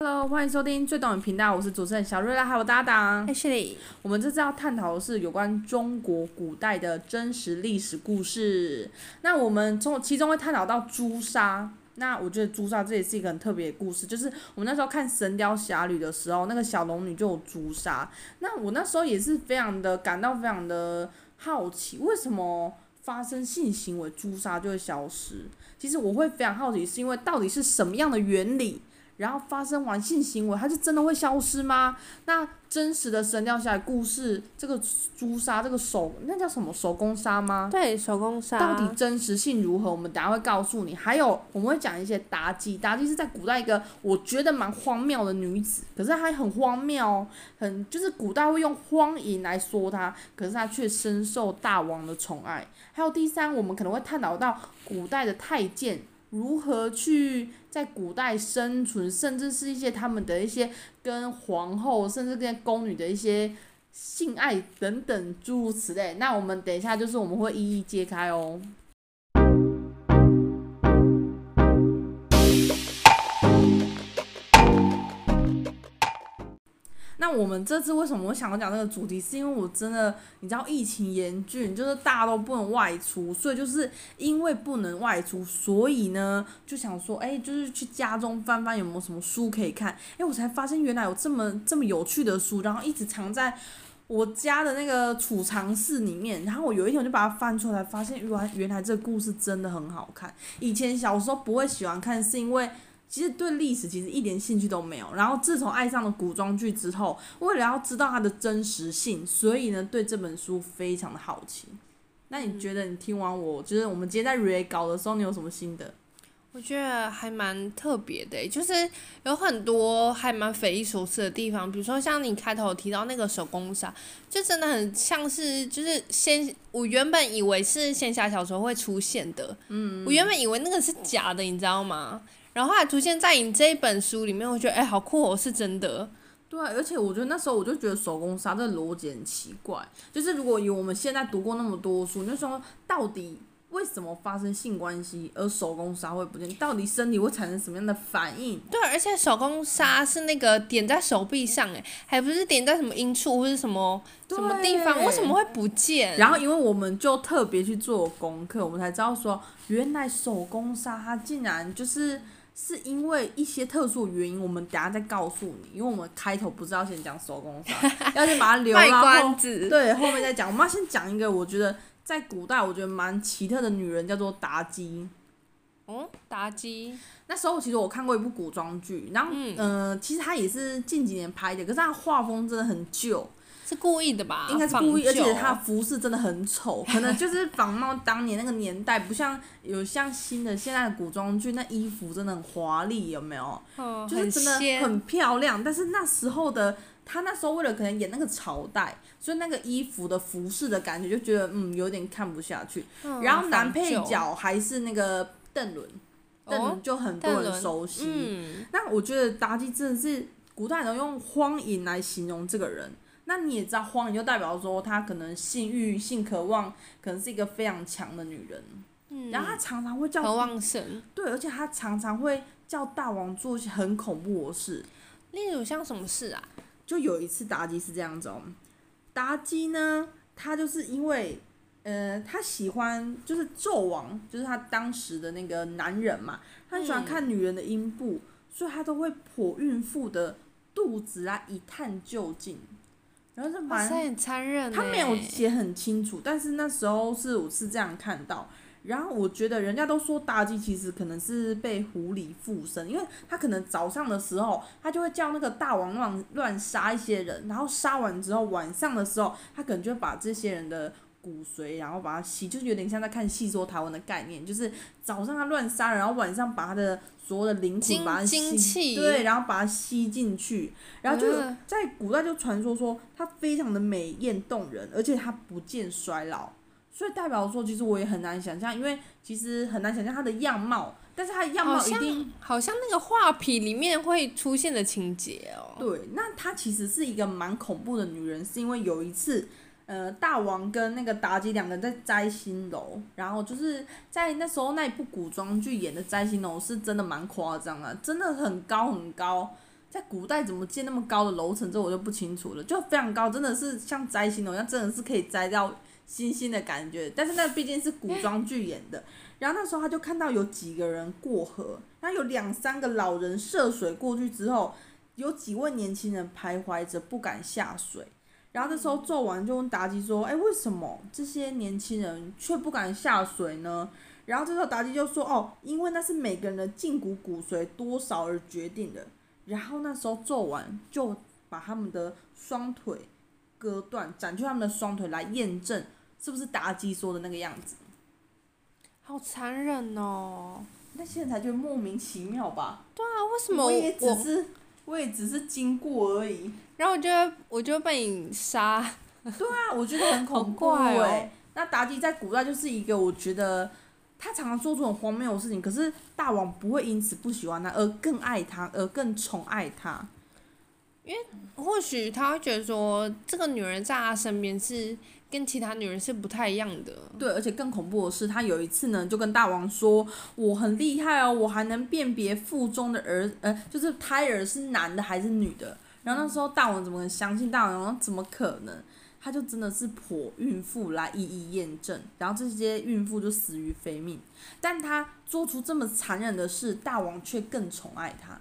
Hello，欢迎收听最懂的频道，我是主持人小瑞拉，还有搭档。我们这次要探讨的是有关中国古代的真实历史故事。那我们从其中会探讨到朱砂。那我觉得朱砂这也是一个很特别的故事，就是我们那时候看《神雕侠侣》的时候，那个小龙女就有朱砂。那我那时候也是非常的感到非常的好奇，为什么发生性行为朱砂就会消失？其实我会非常好奇，是因为到底是什么样的原理？然后发生完性行为，它就真的会消失吗？那真实的神雕侠侣故事，这个朱砂，这个手，那叫什么手工砂吗？对，手工砂。到底真实性如何？我们等下会告诉你。还有，我们会讲一些妲己。妲己是在古代一个我觉得蛮荒谬的女子，可是她还很荒谬哦，很就是古代会用荒淫来说她，可是她却深受大王的宠爱。还有第三，我们可能会探讨到古代的太监。如何去在古代生存，甚至是一些他们的一些跟皇后，甚至跟宫女的一些性爱等等诸如此类。那我们等一下就是我们会一一揭开哦。那我们这次为什么会想要讲这个主题？是因为我真的，你知道疫情严峻，就是大家都不能外出，所以就是因为不能外出，所以呢就想说，哎，就是去家中翻翻有没有什么书可以看。哎，我才发现原来有这么这么有趣的书，然后一直藏在我家的那个储藏室里面。然后我有一天我就把它翻出来，发现原来原来这个故事真的很好看。以前小时候不会喜欢看，是因为。其实对历史其实一点兴趣都没有，然后自从爱上了古装剧之后，为了要知道它的真实性，所以呢对这本书非常的好奇。那你觉得你听完我，就是我们今天在 re 稿的时候，你有什么心得？我觉得还蛮特别的，就是有很多还蛮匪夷所思的地方，比如说像你开头提到那个手工砂，就真的很像是就是仙，我原本以为是仙侠小说会出现的，嗯，我原本以为那个是假的，你知道吗？然后后来出现在你这一本书里面，我觉得哎，好酷哦，是真的。对，而且我觉得那时候我就觉得手工砂这个逻辑很奇怪，就是如果以我们现在读过那么多书，那时候到底为什么发生性关系而手工砂会不见？到底身体会产生什么样的反应？对，而且手工砂是那个点在手臂上，哎，还不是点在什么阴处或者什么什么地方？为什么会不见？然后因为我们就特别去做功课，我们才知道说，原来手工砂它竟然就是。是因为一些特殊原因，我们等下再告诉你。因为我们开头不是要先讲手工砂，要先把它留到后，关子对，后面再讲。我们要先讲一个，我觉得在古代我觉得蛮奇特的女人，叫做妲己。嗯，妲己。那时候其实我看过一部古装剧，然后嗯、呃，其实它也是近几年拍的，可是它画风真的很旧。是故意的吧？应该是故意，而且他服饰真的很丑，可能 就是仿冒当年那个年代，不像有像新的现在的古装剧，那衣服真的很华丽，有没有？哦，就是真的很漂亮。但是那时候的他那时候为了可能演那个朝代，所以那个衣服的服饰的感觉就觉得嗯有点看不下去。哦、然后男配角还是那个邓伦，邓伦就很多人熟悉。嗯、那我觉得妲己真的是古代人用荒淫来形容这个人。那你也知道，荒淫就代表说她可能性欲、性渴望，可能是一个非常强的女人。嗯。然后她常常会叫。渴望神。对，而且她常常会叫大王做一些很恐怖的事。例如像什么事啊？就有一次妲己是这样子哦。妲己呢，她就是因为，呃，她喜欢就是纣王，就是她当时的那个男人嘛，她喜欢看女人的阴部，嗯、所以她都会剖孕妇的肚子啊，一探究竟。然后是蛮，很残忍。他没有写很清楚，但是那时候是我是这样看到。然后我觉得人家都说妲己其实可能是被狐狸附身，因为他可能早上的时候他就会叫那个大王乱乱杀一些人，然后杀完之后晚上的时候他可能就把这些人的。骨髓，然后把它吸，就是有点像在看戏说台湾的概念，就是早上他乱杀人，然后晚上把他的所有的灵魂把它吸，对，然后把它吸进去，然后就在古代就传说说它非常的美艳动人，而且它不见衰老，所以代表说其实我也很难想象，因为其实很难想象它的样貌，但是它的样貌一定好像，好像那个画皮里面会出现的情节哦。对，那她其实是一个蛮恐怖的女人，是因为有一次。呃，大王跟那个妲己两个人在摘星楼，然后就是在那时候那一部古装剧演的摘星楼是真的蛮夸张的，真的很高很高，在古代怎么建那么高的楼层，这我就不清楚了，就非常高，真的是像摘星楼一样，真的是可以摘到星星的感觉。但是那毕竟是古装剧演的，然后那时候他就看到有几个人过河，然后有两三个老人涉水过去之后，有几位年轻人徘徊着不敢下水。然后这时候纣王就问妲己说：“哎，为什么这些年轻人却不敢下水呢？”然后这时候妲己就说：“哦，因为那是每个人的胫骨骨髓多少而决定的。”然后那时候纣王就把他们的双腿割断，斩去他们的双腿来验证是不是妲己说的那个样子。好残忍哦！那现在才觉得莫名其妙吧？对啊，为什么我？我也只是，我也只是经过而已。然后我觉得，我就被你杀。对啊，我觉得很恐怖哎、欸哦。那妲己在古代就是一个，我觉得他常常做这种荒谬的事情，可是大王不会因此不喜欢他，而更爱他，而更宠爱他。因为或许他会觉得说，这个女人在他身边是跟其他女人是不太一样的。对，而且更恐怖的是，他有一次呢，就跟大王说：“我很厉害哦，我还能辨别腹中的儿，呃，就是胎儿是男的还是女的。”然后那时候大王怎么能相信？大王怎么可能？他就真的是剖孕妇来一一验证，然后这些孕妇就死于非命。但他做出这么残忍的事，大王却更宠爱他，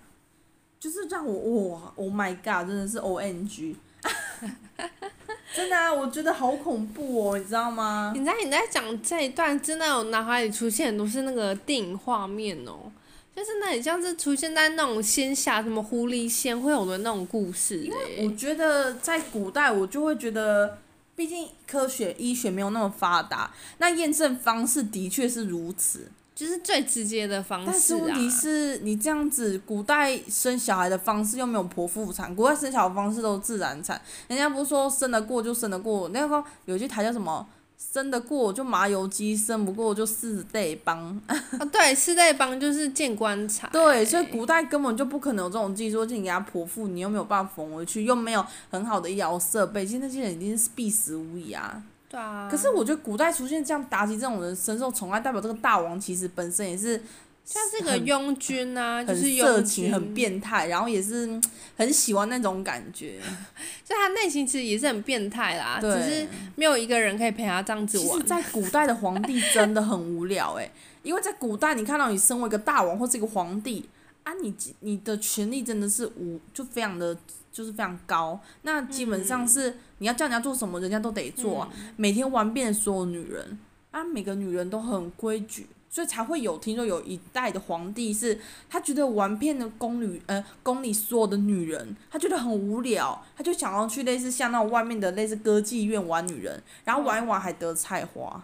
就是让我哇，Oh my God，真的是 OMG，真的啊，我觉得好恐怖哦，你知道吗？你在你在讲这一段，真的我脑海里出现的都是那个电影画面哦。就是那很像是出现在那种仙侠什么狐狸仙会有的那种故事。因为我觉得在古代，我就会觉得，毕竟科学医学没有那么发达，那验证方式的确是如此，就是最直接的方式啊。但是问题是你这样子，古代生小孩的方式又没有剖腹产，古代生小孩的方式都是自然产，人家不是说生得过就生得过，那个有句台叫什么？生得过就麻油鸡，生不过就四代帮。啊，对，四代帮就是见棺材。对，所以古代根本就不可能有这种技术，就你给他剖腹，你又没有办法缝回去，又没有很好的医疗设备，其实那些人已经是必死无疑啊。对啊。可是我觉得古代出现这样妲己这种人深受宠爱，代表这个大王其实本身也是。像是个庸军啊，就是很色情、很变态，然后也是很喜欢那种感觉。就他内心其实也是很变态啦，只是没有一个人可以陪他这样子玩。其实，在古代的皇帝真的很无聊诶，因为在古代，你看到你身为一个大王或是一个皇帝啊，你你的权力真的是无就非常的就是非常高。那基本上是你要叫人家做什么，人家都得做啊。每天玩遍所有女人啊，每个女人都很规矩。所以才会有听说有一代的皇帝是，他觉得玩遍了宫女，呃，宫里所有的女人，他觉得很无聊，他就想要去类似像那种外面的类似歌妓院玩女人，然后玩一玩还得菜花。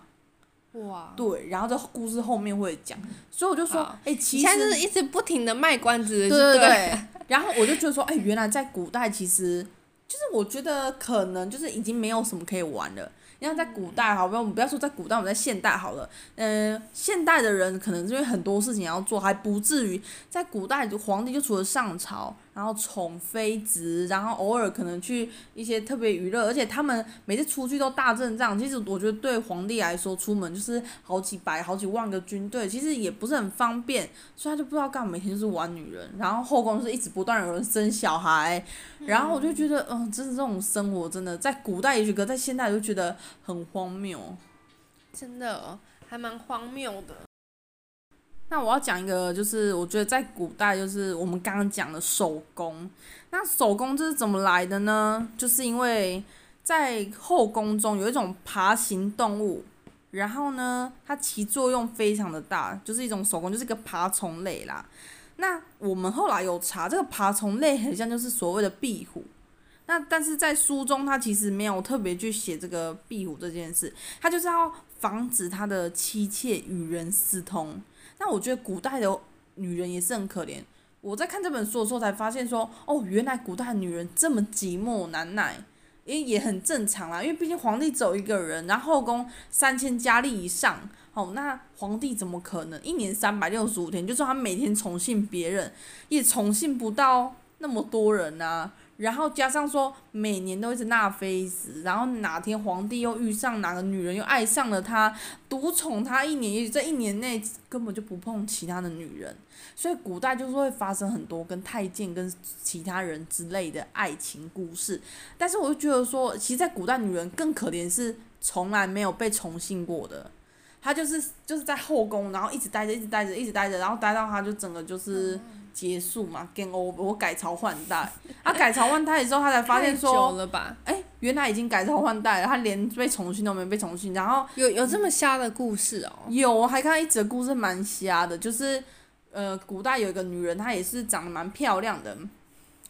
哇。对，然后这故事后面会讲，所以我就说，哎、欸，其实现在就是一直不停的卖关子。对对对。然后我就觉得说，哎、欸，原来在古代其实，就是我觉得可能就是已经没有什么可以玩了。那在古代，好不，我们不要说在古代，我们在现代好了。嗯、现代的人可能因为很多事情要做，还不至于在古代，皇帝就除了上朝。然后宠妃子，然后偶尔可能去一些特别娱乐，而且他们每次出去都大阵仗。其实我觉得对皇帝来说，出门就是好几百、好几万个军队，其实也不是很方便，所以他就不知道干嘛，每天就是玩女人。然后后宫是一直不断有人生小孩，然后我就觉得，嗯，真的这种生活真的在古代也许，可在现代就觉得很荒谬，真的还蛮荒谬的。那我要讲一个，就是我觉得在古代，就是我们刚刚讲的手工。那手工这是怎么来的呢？就是因为在后宫中有一种爬行动物，然后呢，它其作用非常的大，就是一种手工，就是一个爬虫类啦。那我们后来有查，这个爬虫类很像就是所谓的壁虎。那但是在书中，他其实没有特别去写这个壁虎这件事，他就是要防止他的妻妾与人私通。那我觉得古代的女人也是很可怜。我在看这本书的时候才发现说，哦，原来古代的女人这么寂寞难耐，也也很正常啦。因为毕竟皇帝走一个人，然后后宫三千佳丽以上，哦，那皇帝怎么可能一年三百六十五天，就算他每天宠幸别人，也宠幸不到那么多人啊。然后加上说每年都一直纳妃子，然后哪天皇帝又遇上哪个女人又爱上了他，独宠他一年，也许这一年内根本就不碰其他的女人，所以古代就是会发生很多跟太监跟其他人之类的爱情故事。但是我就觉得说，其实，在古代女人更可怜是从来没有被宠幸过的。他就是就是在后宫，然后一直待着，一直待着，一直待着，然后待到他就整个就是结束嘛，game over，我改朝换代。他改朝换代的时候，他才发现说，哎、欸，原来已经改朝换代了，他连被宠幸都没被宠幸。然后有有这么瞎的故事哦？有，我还看到一则故事蛮瞎的，就是呃，古代有一个女人，她也是长得蛮漂亮的。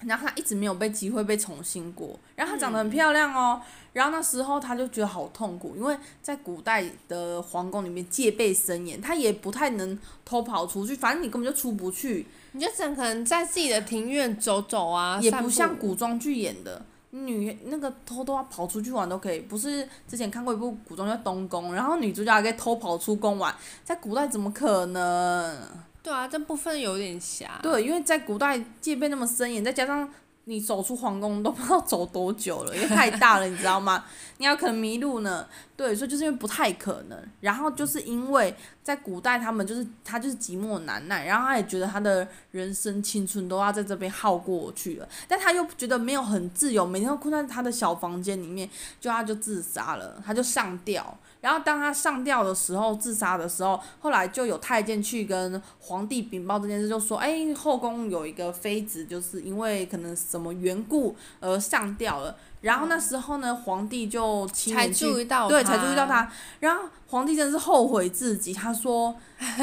然后她一直没有被机会被重新过，然后她长得很漂亮哦，嗯、然后那时候她就觉得好痛苦，因为在古代的皇宫里面戒备森严，她也不太能偷跑出去，反正你根本就出不去，你就只能可能在自己的庭院走走啊，也不像古装剧演的女那个偷偷要跑出去玩都可以，不是之前看过一部古装叫《东宫》，然后女主角还可以偷跑出宫玩，在古代怎么可能？对啊，这部分有点瑕。对，因为在古代戒备那么森严，再加上你走出皇宫都不知道走多久了，因为太大了，你知道吗？你要可能迷路呢。对，所以就是因为不太可能。然后就是因为在古代，他们就是他就是寂寞难耐，然后他也觉得他的人生青春都要在这边耗过去了，但他又觉得没有很自由，每天都困在他的小房间里面，就他就自杀了，他就上吊。然后当他上吊的时候，自杀的时候，后来就有太监去跟皇帝禀报这件事，就说：“哎，后宫有一个妃子，就是因为可能什么缘故而上吊了。”然后那时候呢，皇帝就亲眼去，对，才注意到他。然后皇帝真的是后悔自己，他说。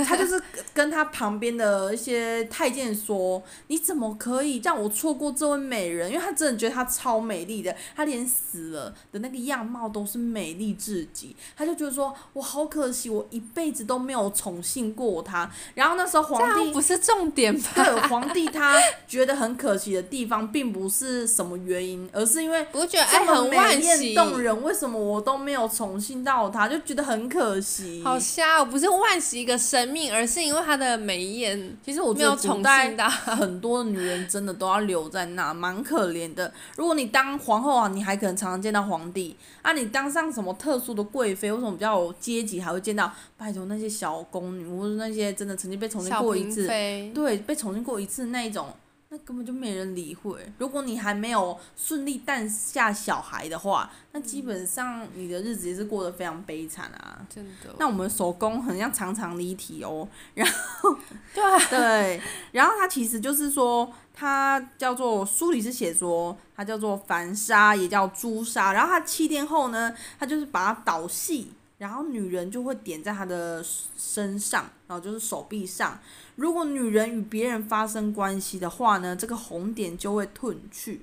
他就是跟他旁边的一些太监说：“你怎么可以让我错过这位美人？因为他真的觉得她超美丽的，她连死了的那个样貌都是美丽至极。他就觉得说，我好可惜，我一辈子都没有宠幸过她。然后那时候皇帝不是重点吧？对，皇帝他觉得很可惜的地方，并不是什么原因，而是因为我觉得哎，很美艳动人，为什么我都没有宠幸到她？就觉得很可惜。好瞎，我不是惋惜一个。生命，而是因为她的美艳。其实我觉得古代很多女人真的都要留在那，蛮可怜的。如果你当皇后啊，你还可能常常见到皇帝啊。你当上什么特殊的贵妃，或什么比较有阶级，还会见到拜托那些小宫女，或者那些真的曾经被宠幸过一次，对，被宠幸过一次那一种。那根本就没人理会。如果你还没有顺利诞下小孩的话，那基本上你的日子也是过得非常悲惨啊。真的。那我们手工很像常常离题哦。然后，对对，然后他其实就是说，他叫做书里是写说，他叫做凡杀，也叫朱砂。然后他七天后呢，他就是把它捣细，然后女人就会点在他的身上，然后就是手臂上。如果女人与别人发生关系的话呢，这个红点就会褪去。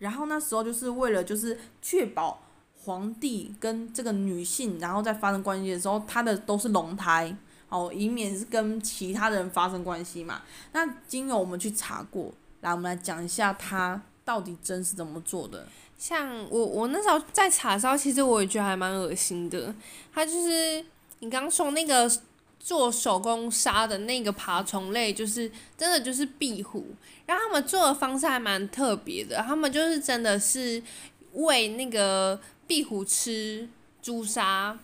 然后那时候就是为了就是确保皇帝跟这个女性，然后在发生关系的时候，他的都是龙胎，哦，以免是跟其他人发生关系嘛。那经由我们去查过，来我们来讲一下他到底真是怎么做的。像我我那时候在查的时候，其实我也觉得还蛮恶心的。他就是你刚刚说那个。做手工杀的那个爬虫类，就是真的就是壁虎，然后他们做的方式还蛮特别的，他们就是真的是喂那个壁虎吃朱砂，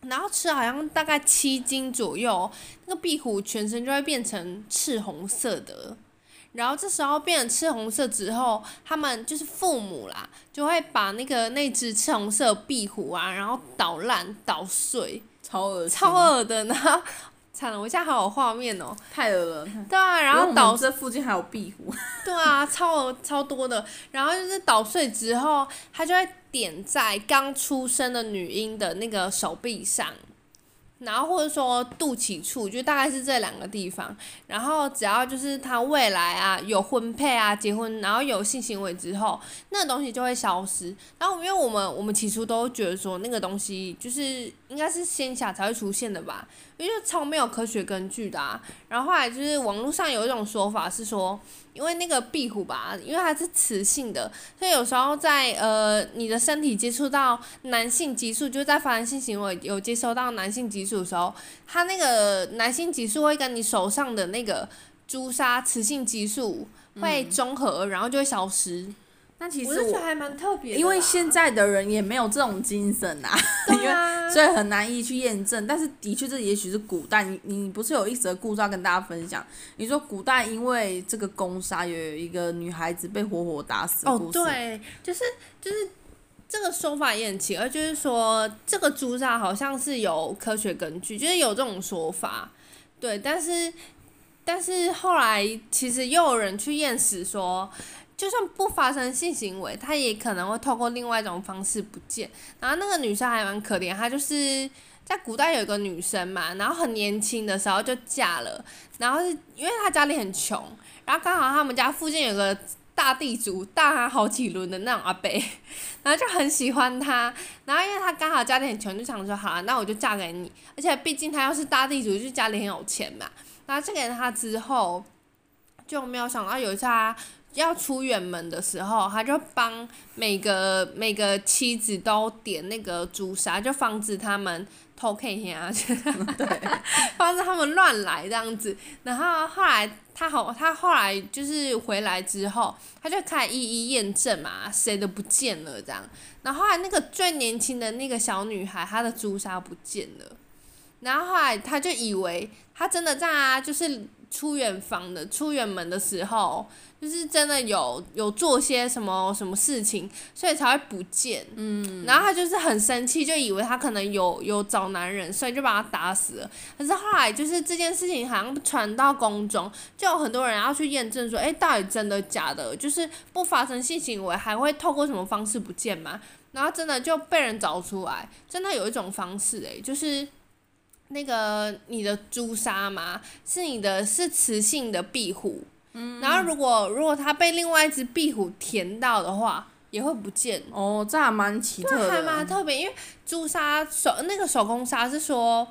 然后吃好像大概七斤左右，那个壁虎全身就会变成赤红色的，然后这时候变成赤红色之后，他们就是父母啦，就会把那个那只赤红色壁虎啊，然后捣烂捣碎。超恶超恶的，呢惨了，我现在好有画面哦，太恶了。对啊，然后捣这附近还有壁虎。对啊，超超多的，然后就是捣碎之后，它就会点在刚出生的女婴的那个手臂上。然后或者说肚脐处，就大概是这两个地方。然后只要就是他未来啊有婚配啊结婚，然后有性行为之后，那个东西就会消失。然后因为我们我们起初都觉得说那个东西就是应该是仙侠才会出现的吧，因为超没有科学根据的啊。然后后来就是网络上有一种说法是说。因为那个壁虎吧，因为它是雌性的，所以有时候在呃你的身体接触到男性激素，就是在发生性行为有接收到男性激素的时候，它那个男性激素会跟你手上的那个朱砂雌性激素会中和，然后就会消失。那其实我，还蛮特别，因为现在的人也没有这种精神啊，因为，所以很难以去验证。但是的确，这也许是古代，你你不是有一则故事要跟大家分享？你说古代因为这个攻杀，有一个女孩子被活活打死的故事。哦，对，就是就是这个说法也很奇怪，就是说这个朱砂好像是有科学根据，就是有这种说法，对，但是但是后来其实又有人去验尸说。就算不发生性行为，他也可能会透过另外一种方式不见。然后那个女生还蛮可怜，她就是在古代有一个女生嘛，然后很年轻的时候就嫁了，然后是因为她家里很穷，然后刚好他们家附近有个大地主，大她好几轮的那种阿伯，然后就很喜欢她，然后因为她刚好家里很穷，就想说好啊，那我就嫁给你，而且毕竟她要是大地主，就家里很有钱嘛。然后嫁给她之后，就没有想到有一次她。要出远门的时候，他就帮每个每个妻子都点那个朱砂，就防止他们偷看呀，对，防止他们乱来这样子。然后后来他好，他后来就是回来之后，他就开始一一验证嘛，谁都不见了这样。然后后来那个最年轻的那个小女孩，她的朱砂不见了。然后后来他就以为他真的在啊，就是出远房的出远门的时候。就是真的有有做些什么什么事情，所以才会不见。嗯，然后他就是很生气，就以为他可能有有找男人，所以就把他打死了。可是后来就是这件事情好像传到宫中，就有很多人要去验证说，哎，到底真的假的？就是不发生性行为，还会透过什么方式不见吗？然后真的就被人找出来，真的有一种方式，哎，就是那个你的朱砂嘛，是你的是雌性的壁虎。然后如果如果它被另外一只壁虎舔到的话，也会不见。哦，这还蛮奇特的。对，还蛮特别，因为朱砂手那个手工砂是说，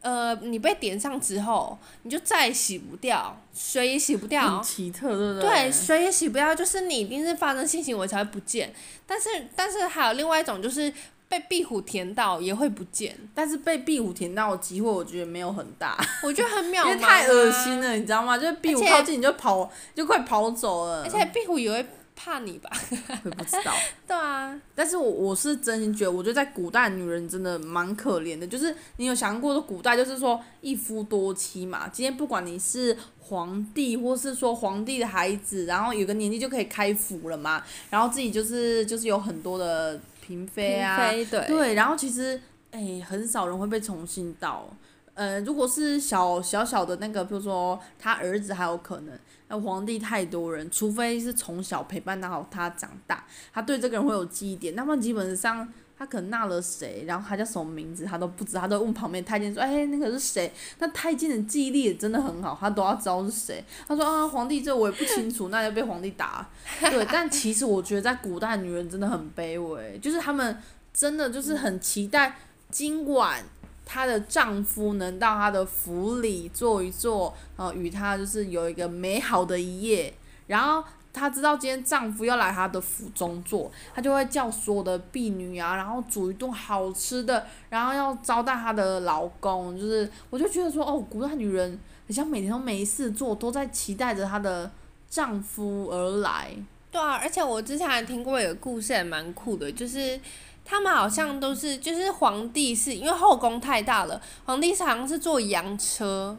呃，你被点上之后，你就再也洗不掉，水也洗不掉。很奇特，对不对？对，水也洗不掉，就是你一定是发生性行为才会不见。但是但是还有另外一种就是。被壁虎舔到也会不见，但是被壁虎舔到的机会我觉得没有很大，我觉得很渺茫，因为太恶心了，你知道吗？就是壁虎靠近你就跑，就快跑走了。而且壁虎也会怕你吧？会不知道。对啊，但是我我是真心觉得，我觉得在古代女人真的蛮可怜的。就是你有想过，古代就是说一夫多妻嘛。今天不管你是皇帝，或是说皇帝的孩子，然后有个年纪就可以开府了嘛，然后自己就是就是有很多的。嫔妃啊，嫔妃，对，对，然后其实，哎、欸，很少人会被宠幸到。呃，如果是小小小的那个，比如说他儿子还有可能，那皇帝太多人，除非是从小陪伴到他长大，他对这个人会有记忆点。那么基本上。他可能纳了谁，然后他叫什么名字，他都不知道，他都问旁边太监说：“哎，那个是谁？”那太监的记忆力也真的很好，他都要知道是谁。他说：“啊，皇帝这我也不清楚，那就被皇帝打。”对，但其实我觉得在古代，女人真的很卑微，就是她们真的就是很期待今晚她的丈夫能到她的府里坐一坐，呃，与她就是有一个美好的一夜，然后。她知道今天丈夫要来她的府中坐，她就会叫所有的婢女啊，然后煮一顿好吃的，然后要招待她的老公。就是，我就觉得说，哦，古代女人好像每天都没事做，都在期待着她的丈夫而来。对啊，而且我之前还听过一个故事，也蛮酷的，就是他们好像都是，就是皇帝是因为后宫太大了，皇帝是好像是坐洋车。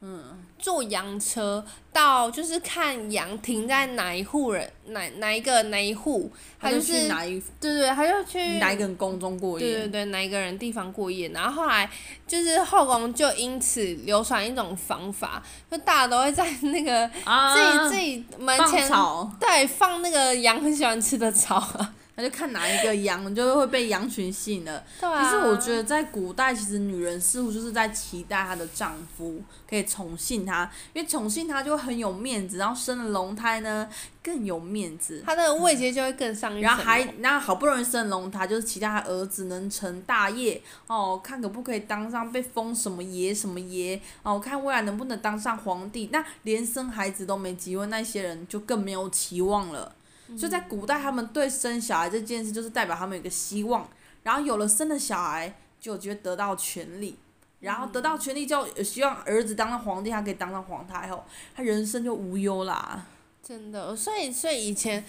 嗯，坐羊车到就是看羊停在哪一户人哪哪一个哪一户，他就是去哪一对对，他就去哪一个人宫中过夜，对对对，哪一个人地方过夜，然后后来就是后宫就因此流传一种方法，就大家都会在那个自己、啊、自己门前草。对放那个羊很喜欢吃的草。他就看哪一个羊，就会被羊群吸引了。对啊。其实我觉得在古代，其实女人似乎就是在期待她的丈夫可以宠幸她，因为宠幸她就会很有面子，然后生了龙胎呢更有面子。她的位阶就会更上一层。然后还，那好不容易生龙胎，就是期待她儿子能成大业哦，看可不可以当上被封什么爷什么爷哦，看未来能不能当上皇帝。那连生孩子都没机会，那些人就更没有期望了。所以在古代，他们对生小孩这件事就是代表他们有个希望，然后有了生的小孩，就觉得得到权利，然后得到权利就希望儿子当上皇帝，他可以当上皇太后，他人生就无忧啦。真的，所以所以以前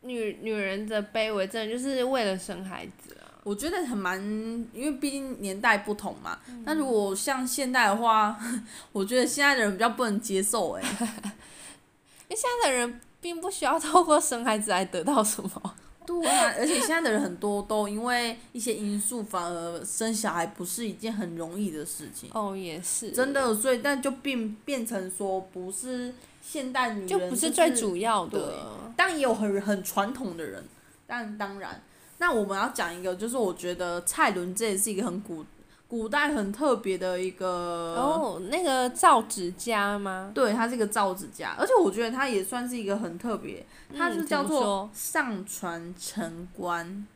女女人的卑微，真的就是为了生孩子啊。我觉得很蛮，因为毕竟年代不同嘛。那、嗯、如果像现代的话，我觉得现在的人比较不能接受哎、欸，因为现在的人并不需要透过生孩子来得到什么。对啊，而且现在的人很多都因为一些因素，反而生小孩不是一件很容易的事情。哦，也是。真的，所以但就变变成说，不是现代女人、就是、就不是最主要的。但也有很很传统的人，但当然，那我们要讲一个，就是我觉得蔡伦这也是一个很古。古代很特别的一个哦，那个造纸家吗？对，它是一个造纸家，而且我觉得它也算是一个很特别，它是叫做上传城关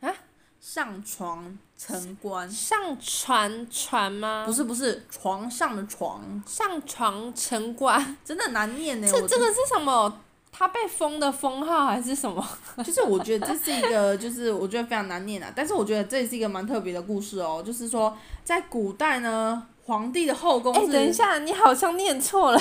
啊，上传城关，上传船吗？不是不是，床上的床，上床城关，真的难念呢。这这个是什么？他被封的封号还是什么？就是我觉得这是一个，就是我觉得非常难念啊。但是我觉得这也是一个蛮特别的故事哦。就是说，在古代呢，皇帝的后宫。哎、欸，等一下，你好像念错了。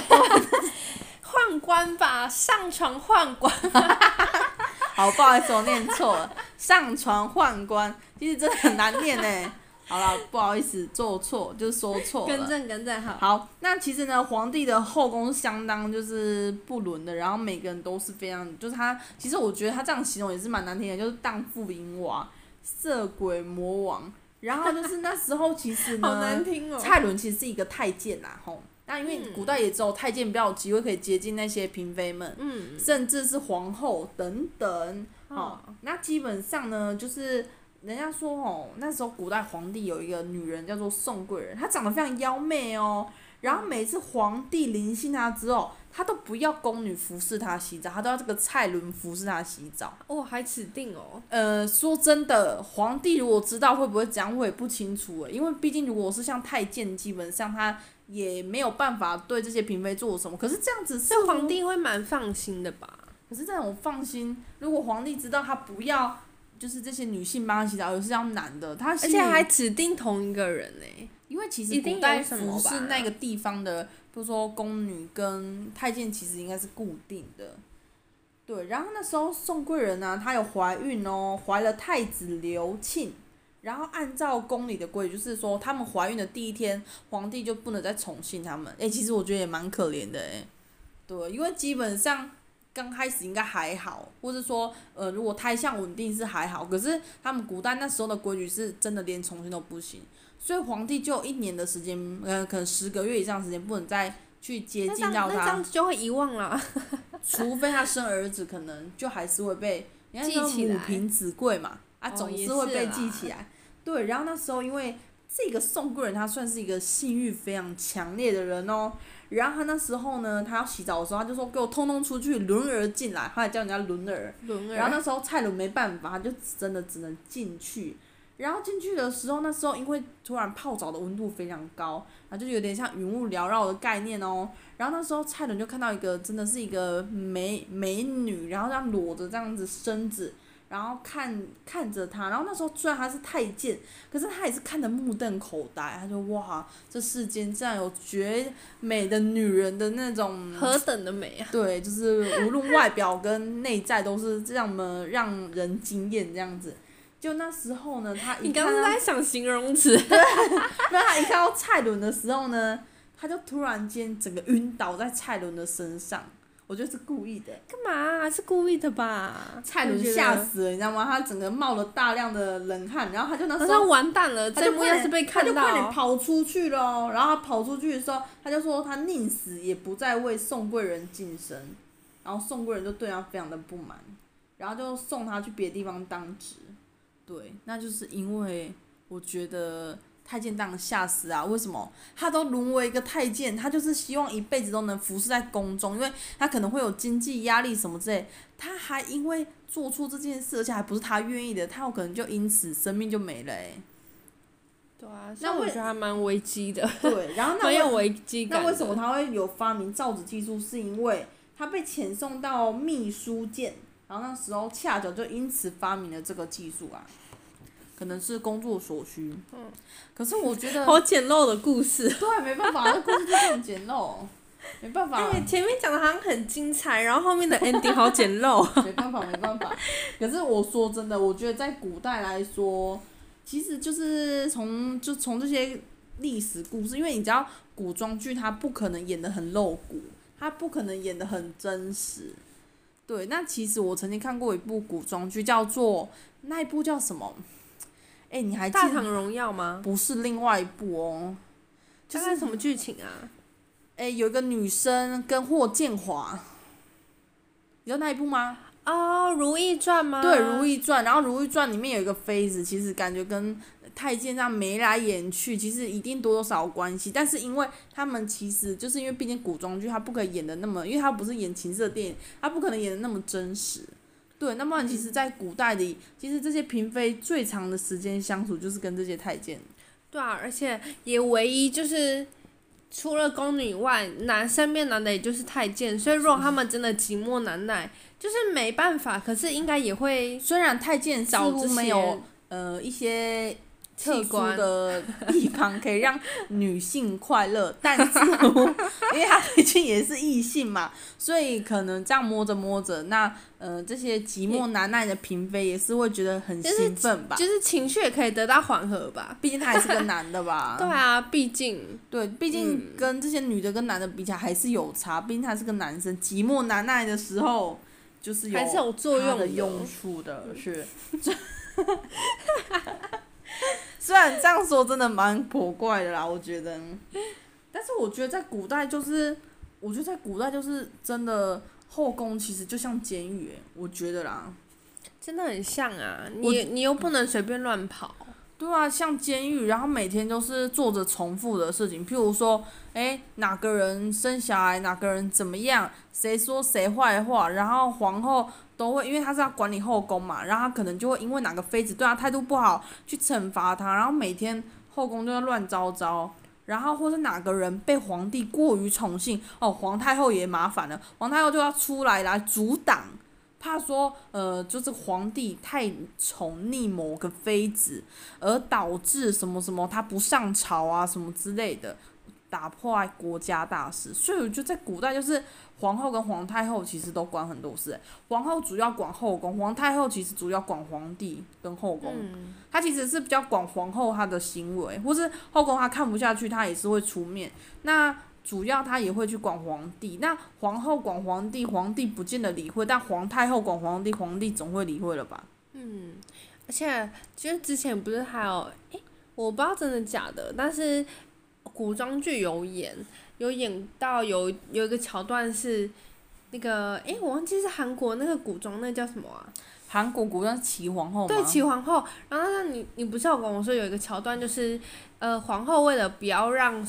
宦官吧，上床宦官。好，不好意思，我念错了。上床宦官，其实真的很难念呢。好了，不好意思，做错就是说错了。更正更正，好。好，那其实呢，皇帝的后宫相当就是不伦的，然后每个人都是非常，就是他，其实我觉得他这样形容也是蛮难听的，就是荡妇淫娃、色鬼魔王。然后就是那时候其实呢，好难听哦。蔡伦其实是一个太监啦，吼。那因为古代也只有太监比较有机会可以接近那些嫔妃们，嗯，甚至是皇后等等。好，那基本上呢，就是。人家说哦，那时候古代皇帝有一个女人叫做宋贵人，她长得非常妖媚哦。然后每次皇帝临幸她之后，她都不要宫女服侍她洗澡，她都要这个蔡伦服侍她洗澡。哦，还指定哦。呃，说真的，皇帝如果知道会不会这样，我也不清楚诶。因为毕竟如果是像太监，基本上他也没有办法对这些嫔妃做什么。可是这样子，是皇帝会蛮放心的吧？可是这种放心，如果皇帝知道他不要。就是这些女性帮他洗澡，有是要男的，他而且还指定同一个人呢。因为其实古代服侍那个地方的，比如说宫女跟太监，其实应该是固定的。对，然后那时候宋贵人呢、啊，她有怀孕哦，怀了太子刘庆，然后按照宫里的规矩，就是说他们怀孕的第一天，皇帝就不能再宠幸他们。诶，其实我觉得也蛮可怜的诶。对，因为基本上。刚开始应该还好，或是说，呃，如果胎相稳定是还好，可是他们古代那时候的规矩是真的连重新都不行，所以皇帝就一年的时间，呃，可能十个月以上时间不能再去接近到他，那这样子就会遗忘了，除非他生儿子，可能就还是会被，记起来，母凭子贵嘛，啊，总是会被记起来，哦、对，然后那时候因为这个宋贵人他算是一个性欲非常强烈的人哦。然后他那时候呢，他要洗澡的时候，他就说：“给我通通出去，轮儿进来。”他还叫人家轮儿。轮儿。然后那时候蔡伦没办法，他就真的只能进去。然后进去的时候，那时候因为突然泡澡的温度非常高，啊，就有点像云雾缭绕的概念哦。然后那时候蔡伦就看到一个真的是一个美美女，然后这样裸着这样子身子。然后看看着他，然后那时候虽然他是太监，可是他也是看得目瞪口呆。他就哇，这世间竟然有绝美的女人的那种何等的美啊！对，就是无论外表跟内在都是这样的让人惊艳这样子。就那时候呢，他一你刚刚在想形容词，对，那他一看到蔡伦的时候呢，他就突然间整个晕倒在蔡伦的身上。我觉得是故意的。干嘛啊？是故意的吧？蔡伦吓死了，你知道吗？他整个冒了大量的冷汗，然后他就那时候。那完蛋了，这幕要是被看到。他就快点跑出去了，然后他跑出去的时候，他就说他宁死也不再为宋贵人晋升，然后宋贵人就对他非常的不满，然后就送他去别的地方当职。对，那就是因为我觉得。太监当吓死啊！为什么他都沦为一个太监？他就是希望一辈子都能服侍在宫中，因为他可能会有经济压力什么之类。他还因为做出这件事，而且还不是他愿意的，他有可能就因此生命就没了。哎，对啊，那我觉得还蛮危机的。对，然后那很有危机感。那为什么他会有发明造纸技术？是因为他被遣送到秘书监，然后那时候恰巧就因此发明了这个技术啊。可能是工作所需，嗯，可是我觉得好简陋的故事。对，没办法，这故事就很简陋。没办法。哎，前面讲的好像很精彩，然后后面的 ending 好简陋。没办法，没办法。可是我说真的，我觉得在古代来说，其实就是从就从这些历史故事，因为你知道古装剧它不可能演的很露骨，它不可能演的很真实。对，那其实我曾经看过一部古装剧，叫做那一部叫什么？哎，你还记得？大唐荣耀吗？不是，另外一部哦。就是什么剧情啊？哎，有一个女生跟霍建华，你知道那一部吗？哦，《如懿传》吗？对，《如懿传》。然后《如懿传》里面有一个妃子，其实感觉跟太监这样眉来眼去，其实一定多多少少关系。但是因为他们其实就是因为毕竟古装剧，他不可以演的那么，因为他不是演情色电影，他不可能演的那么真实。对，那么其实，在古代里，其实这些嫔妃最长的时间相处就是跟这些太监。对啊，而且也唯一就是除了宫女以外，男身边男的也就是太监，所以如果他们真的寂寞难耐，就是没办法。可是应该也会，虽然太监似乎没有呃一些。特殊的 地方可以让女性快乐，但是 因为他毕竟也是异性嘛，所以可能这样摸着摸着，那呃这些寂寞难耐的嫔妃也是会觉得很兴奋吧，就是，就是情绪也可以得到缓和吧，毕竟他还是个男的吧。对啊，毕竟。对，毕竟跟这些女的跟男的比起来还是有差，毕竟他是个男生，寂寞难耐的时候就是有还是有作用的用处的，是。虽然这样说真的蛮古怪的啦，我觉得，但是我觉得在古代就是，我觉得在古代就是真的后宫其实就像监狱诶，我觉得啦，真的很像啊，你你又不能随便乱跑。对啊，像监狱，然后每天都是做着重复的事情，譬如说，诶，哪个人生小孩，哪个人怎么样，谁说谁坏话，然后皇后。都会，因为他是要管理后宫嘛，然后他可能就会因为哪个妃子对他态度不好，去惩罚他，然后每天后宫就要乱糟糟，然后或是哪个人被皇帝过于宠幸，哦，皇太后也麻烦了，皇太后就要出来来阻挡，怕说呃就是皇帝太宠溺某个妃子，而导致什么什么他不上朝啊什么之类的。打破国家大事，所以我觉得在古代就是皇后跟皇太后其实都管很多事。皇后主要管后宫，皇太后其实主要管皇帝跟后宫。嗯。她其实是比较管皇后她的行为，或是后宫她看不下去，她也是会出面。那主要她也会去管皇帝。那皇后管皇帝，皇帝不见得理会，但皇太后管皇帝，皇帝总会理会了吧？嗯。而且其实之前不是还有，诶，我不知道真的假的，但是。古装剧有演，有演到有有一个桥段是那个，诶、欸，我忘记是韩国那个古装，那叫什么啊？韩国古装是齐皇后吗？对，齐皇后。然后那你你不是有跟我说有一个桥段，就是呃，皇后为了不要让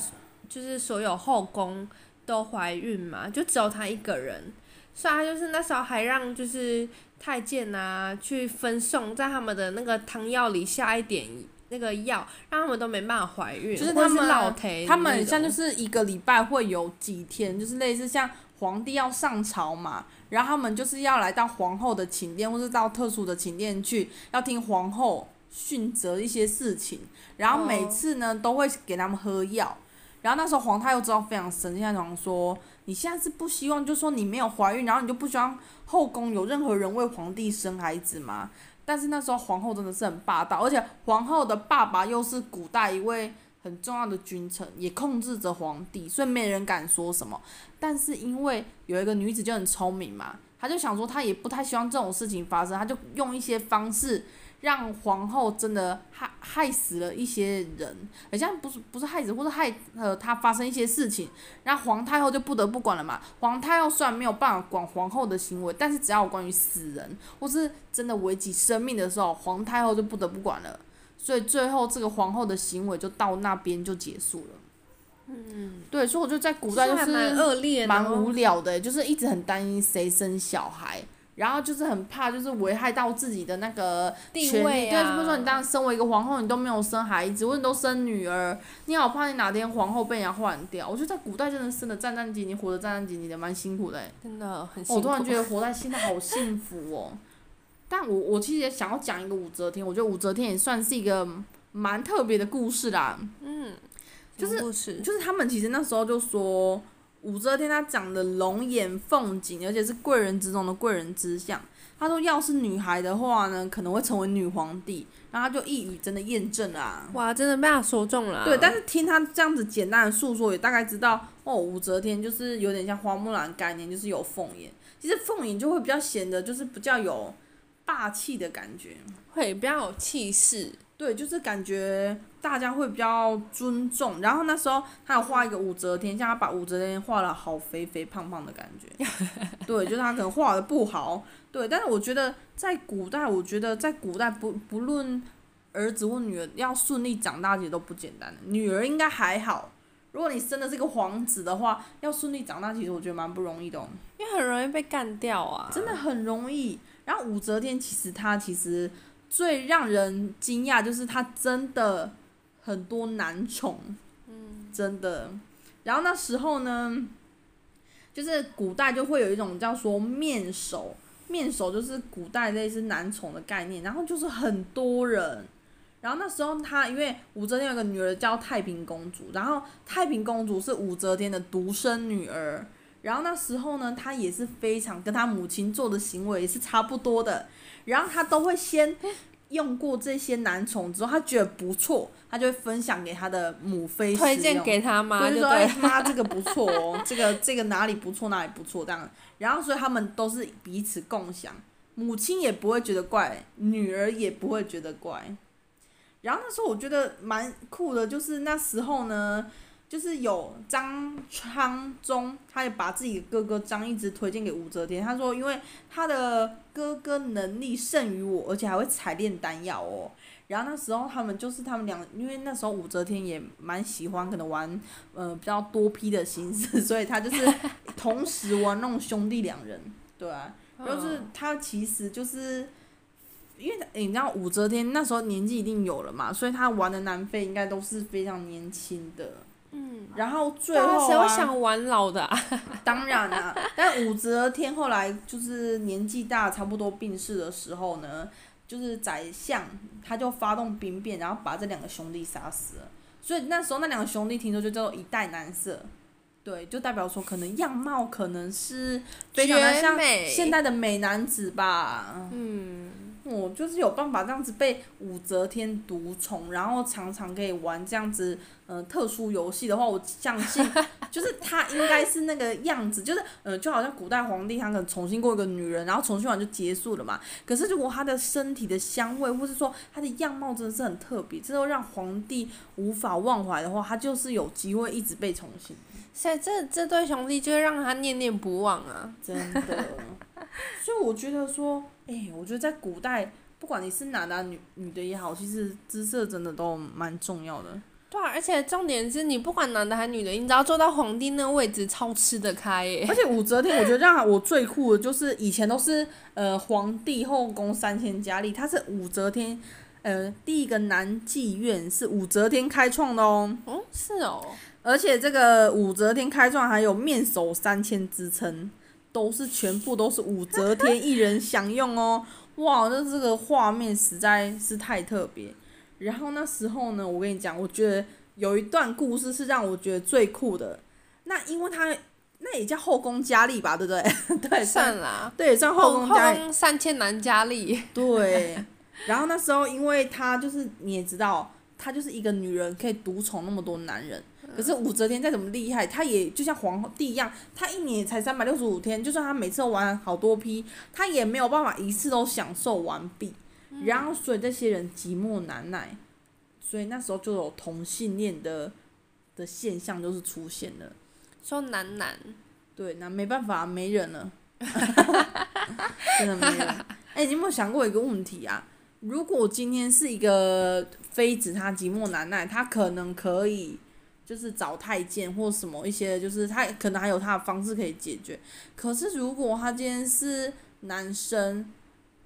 就是所有后宫都怀孕嘛，就只有她一个人，所以她就是那时候还让就是太监啊去分送在他们的那个汤药里下一点。那个药让他们都没办法怀孕，就是他们他们像就是一个礼拜会有几天，就是类似像皇帝要上朝嘛，然后他们就是要来到皇后的寝殿，或是到特殊的寝殿去，要听皇后训责一些事情，然后每次呢都会给他们喝药，然后那时候皇太后知道非常生气，他想说你现在是不希望，就说你没有怀孕，然后你就不希望后宫有任何人为皇帝生孩子吗？但是那时候皇后真的是很霸道，而且皇后的爸爸又是古代一位很重要的君臣，也控制着皇帝，所以没人敢说什么。但是因为有一个女子就很聪明嘛，她就想说她也不太希望这种事情发生，她就用一些方式。让皇后真的害害死了一些人，好像不是不是害死，或者害呃她发生一些事情，然后皇太后就不得不管了嘛。皇太后虽然没有办法管皇后的行为，但是只要有关于死人或是真的危及生命的时候，皇太后就不得不管了。所以最后这个皇后的行为就到那边就结束了。嗯，对，所以我觉得在古代就是蛮恶劣、蛮无聊的，就是一直很担心谁生小孩。然后就是很怕，就是危害到自己的那个地位啊。对，就是说你当身为一个皇后，你都没有生孩子，或者你都生女儿，你好怕你哪天皇后被人家换掉。我觉得在古代真的生的战战兢兢，活得战战兢兢的，蛮辛苦的。真的很辛苦。我突然觉得活在现在好幸福哦。但我我其实也想要讲一个武则天，我觉得武则天也算是一个蛮特别的故事啦。嗯。就是就是他们其实那时候就说。武则天她长得龙眼凤颈，而且是贵人之中的贵人之相。她说，要是女孩的话呢，可能会成为女皇帝。然后她就一语真的验证了啊。哇，真的被她说中了啊。对，但是听她这样子简单的诉说，也大概知道哦，武则天就是有点像花木兰概念，就是有凤眼。其实凤眼就会比较显得就是比较有霸气的感觉，会比较有气势。对，就是感觉大家会比较尊重。然后那时候他有画一个武则天，像他把武则天画了好肥肥胖胖的感觉。对，就是他可能画的不好。对，但是我觉得在古代，我觉得在古代不不论儿子或女儿要顺利长大，其实都不简单。女儿应该还好，如果你生的是个皇子的话，要顺利长大，其实我觉得蛮不容易的哦。因为很容易被干掉啊。真的很容易。然后武则天其实她其实。最让人惊讶就是他真的很多男宠，嗯，真的。然后那时候呢，就是古代就会有一种叫说面首，面首就是古代类似男宠的概念。然后就是很多人。然后那时候他因为武则天有个女儿叫太平公主，然后太平公主是武则天的独生女儿。然后那时候呢，她也是非常跟她母亲做的行为也是差不多的。然后他都会先用过这些男宠之后，他觉得不错，他就会分享给他的母妃推荐给他妈，就是说哎妈这个不错哦，这个 这个哪里不错哪里不错这样。然后所以他们都是彼此共享，母亲也不会觉得怪，女儿也不会觉得怪。然后那时候我觉得蛮酷的，就是那时候呢。就是有张昌宗，他也把自己的哥哥张易直推荐给武则天。他说，因为他的哥哥能力胜于我，而且还会采炼丹药哦。然后那时候他们就是他们两，因为那时候武则天也蛮喜欢可能玩，呃，比较多批的形式，所以他就是同时玩弄兄弟两人，对啊。就是他其实就是，因为你知道武则天那时候年纪一定有了嘛，所以他玩的南非应该都是非常年轻的。嗯，然后最后啊，谁会想玩老的啊？当然啦，但武则天后来就是年纪大，差不多病逝的时候呢，就是宰相他就发动兵变，然后把这两个兄弟杀死了。所以那时候那两个兄弟听说就叫做一代男色，对，就代表说可能样貌可能是非常的像现代的美男子吧。嗯。我就是有办法这样子被武则天独宠，然后常常可以玩这样子，呃，特殊游戏的话，我相信 就是他应该是那个样子，就是呃，就好像古代皇帝他可能宠幸过一个女人，然后宠幸完就结束了嘛。可是如果他的身体的香味，或是说他的样貌真的是很特别，这都让皇帝无法忘怀的话，他就是有机会一直被宠幸。所以这这对兄弟就会让他念念不忘啊，真的。所以我觉得说，哎、欸，我觉得在古代，不管你是男的女女的也好，其实姿色真的都蛮重要的。对啊，而且重点是你不管男的还是女的，你只要坐到皇帝那个位置，超吃得开耶。而且武则天，我觉得让我最酷的就是以前都是呃皇帝后宫三千佳丽，她是武则天，呃第一个男妓院是武则天开创的哦。哦，是哦。而且这个武则天开创还有面首三千之称。都是全部都是武则天一人享用哦，哇，那这个画面实在是太特别。然后那时候呢，我跟你讲，我觉得有一段故事是让我觉得最酷的。那因为他那也叫后宫佳丽吧，对不对？对，算啦，对，算后宫佳丽，三千男佳丽。对。然后那时候，因为他就是你也知道，他就是一个女人可以独宠那么多男人。可是武则天再怎么厉害，她也就像皇帝一样，她一年才三百六十五天，就算她每次都玩好多批，她也没有办法一次都享受完毕。然后，所以这些人寂寞难耐，所以那时候就有同性恋的的现象就是出现了。说男男，对，那没办法，没人了，真的没人。哎、欸，你有没有想过一个问题啊？如果今天是一个妃子，她寂寞难耐，她可能可以。就是找太监或什么一些，就是他可能还有他的方式可以解决。可是如果他今天是男生，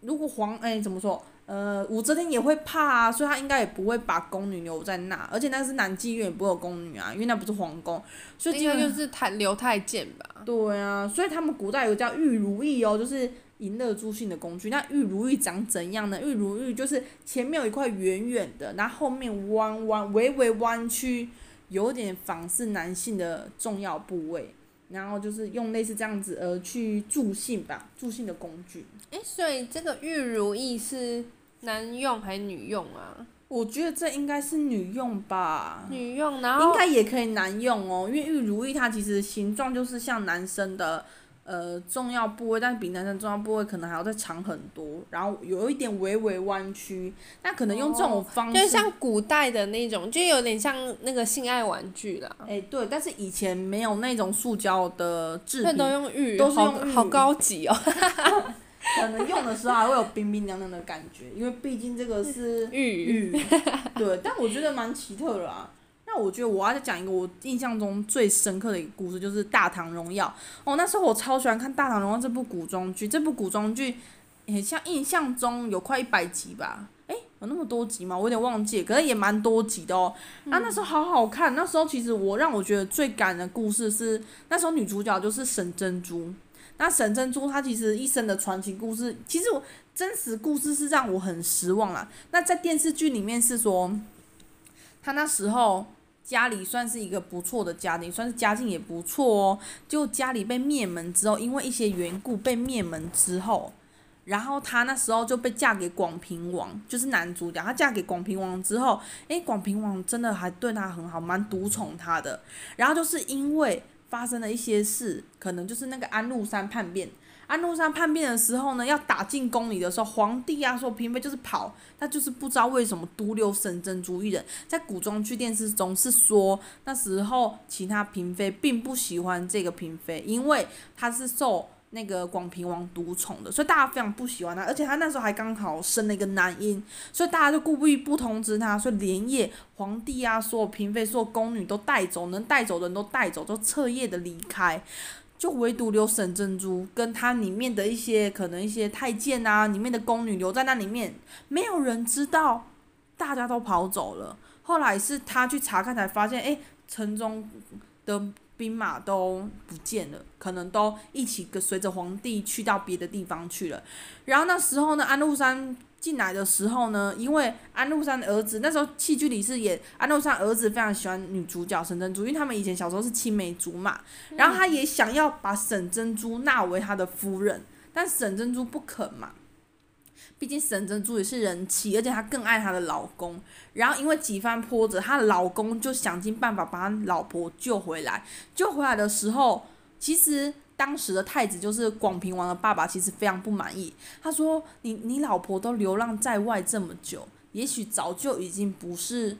如果皇哎、欸、怎么说？呃，武则天也会怕啊，所以她应该也不会把宫女留在那，而且那是男妓院，也不会有宫女啊，因为那不是皇宫。所以应该就是太留太监吧。对啊，所以他们古代有个叫玉如意哦，就是淫乐助兴的工具。那玉如意长怎样呢？玉如意就是前面有一块圆圆的，然后后面弯弯微微弯曲。有点仿似男性的重要部位，然后就是用类似这样子呃去助兴吧，助兴的工具。诶，所以这个玉如意是男用还是女用啊？我觉得这应该是女用吧。女用，然后应该也可以男用哦，因为玉如意它其实形状就是像男生的。呃，重要部位，但是比男生重要部位可能还要再长很多，然后有一点微微弯曲，那可能用这种方式，哦、就像古代的那种，就有点像那个性爱玩具啦。哎、欸，对，但是以前没有那种塑胶的制品，都用玉，都是用好高级哦。可能用的时候还会有冰冰凉凉的感觉，因为毕竟这个是玉玉。对，但我觉得蛮奇特的啊。我觉得我要再讲一个我印象中最深刻的一个故事，就是《大唐荣耀》哦。那时候我超喜欢看《大唐荣耀》这部古装剧，这部古装剧，很像印象中有快一百集吧？诶，有那么多集吗？我有点忘记，可是也蛮多集的哦。那、嗯、那时候好好看，那时候其实我让我觉得最感人的故事是那时候女主角就是沈珍珠。那沈珍珠她其实一生的传奇故事，其实我真实故事是让我很失望啦。那在电视剧里面是说，她那时候。家里算是一个不错的家庭，算是家境也不错哦。就家里被灭门之后，因为一些缘故被灭门之后，然后她那时候就被嫁给广平王，就是男主角。她嫁给广平王之后，诶，广平王真的还对她很好，蛮独宠她的。然后就是因为发生了一些事，可能就是那个安禄山叛变。安禄山叛变的时候呢，要打进宫里的时候，皇帝啊说嫔妃就是跑，他就是不知道为什么独留沈珍珠一人。在古装剧电视中是说，那时候其他嫔妃并不喜欢这个嫔妃，因为她是受那个广平王独宠的，所以大家非常不喜欢她。而且她那时候还刚好生了一个男婴，所以大家就故意不通知她，所以连夜皇帝啊，说嫔妃、说宫女都带走，能带走的人都带走，就彻夜的离开。就唯独留沈珍珠跟他里面的一些可能一些太监啊，里面的宫女留在那里面，没有人知道，大家都跑走了。后来是他去查看才发现，哎，城中的兵马都不见了，可能都一起跟随着皇帝去到别的地方去了。然后那时候呢，安禄山。进来的时候呢，因为安禄山的儿子那时候戏剧里是演安禄山儿子非常喜欢女主角沈珍珠，因为他们以前小时候是青梅竹马，然后他也想要把沈珍珠纳为他的夫人，但沈珍珠不肯嘛，毕竟沈珍珠也是人妻，而且她更爱她的老公，然后因为几番波折，她的老公就想尽办法把她老婆救回来，救回来的时候，其实。当时的太子就是广平王的爸爸，其实非常不满意。他说：“你你老婆都流浪在外这么久，也许早就已经不是，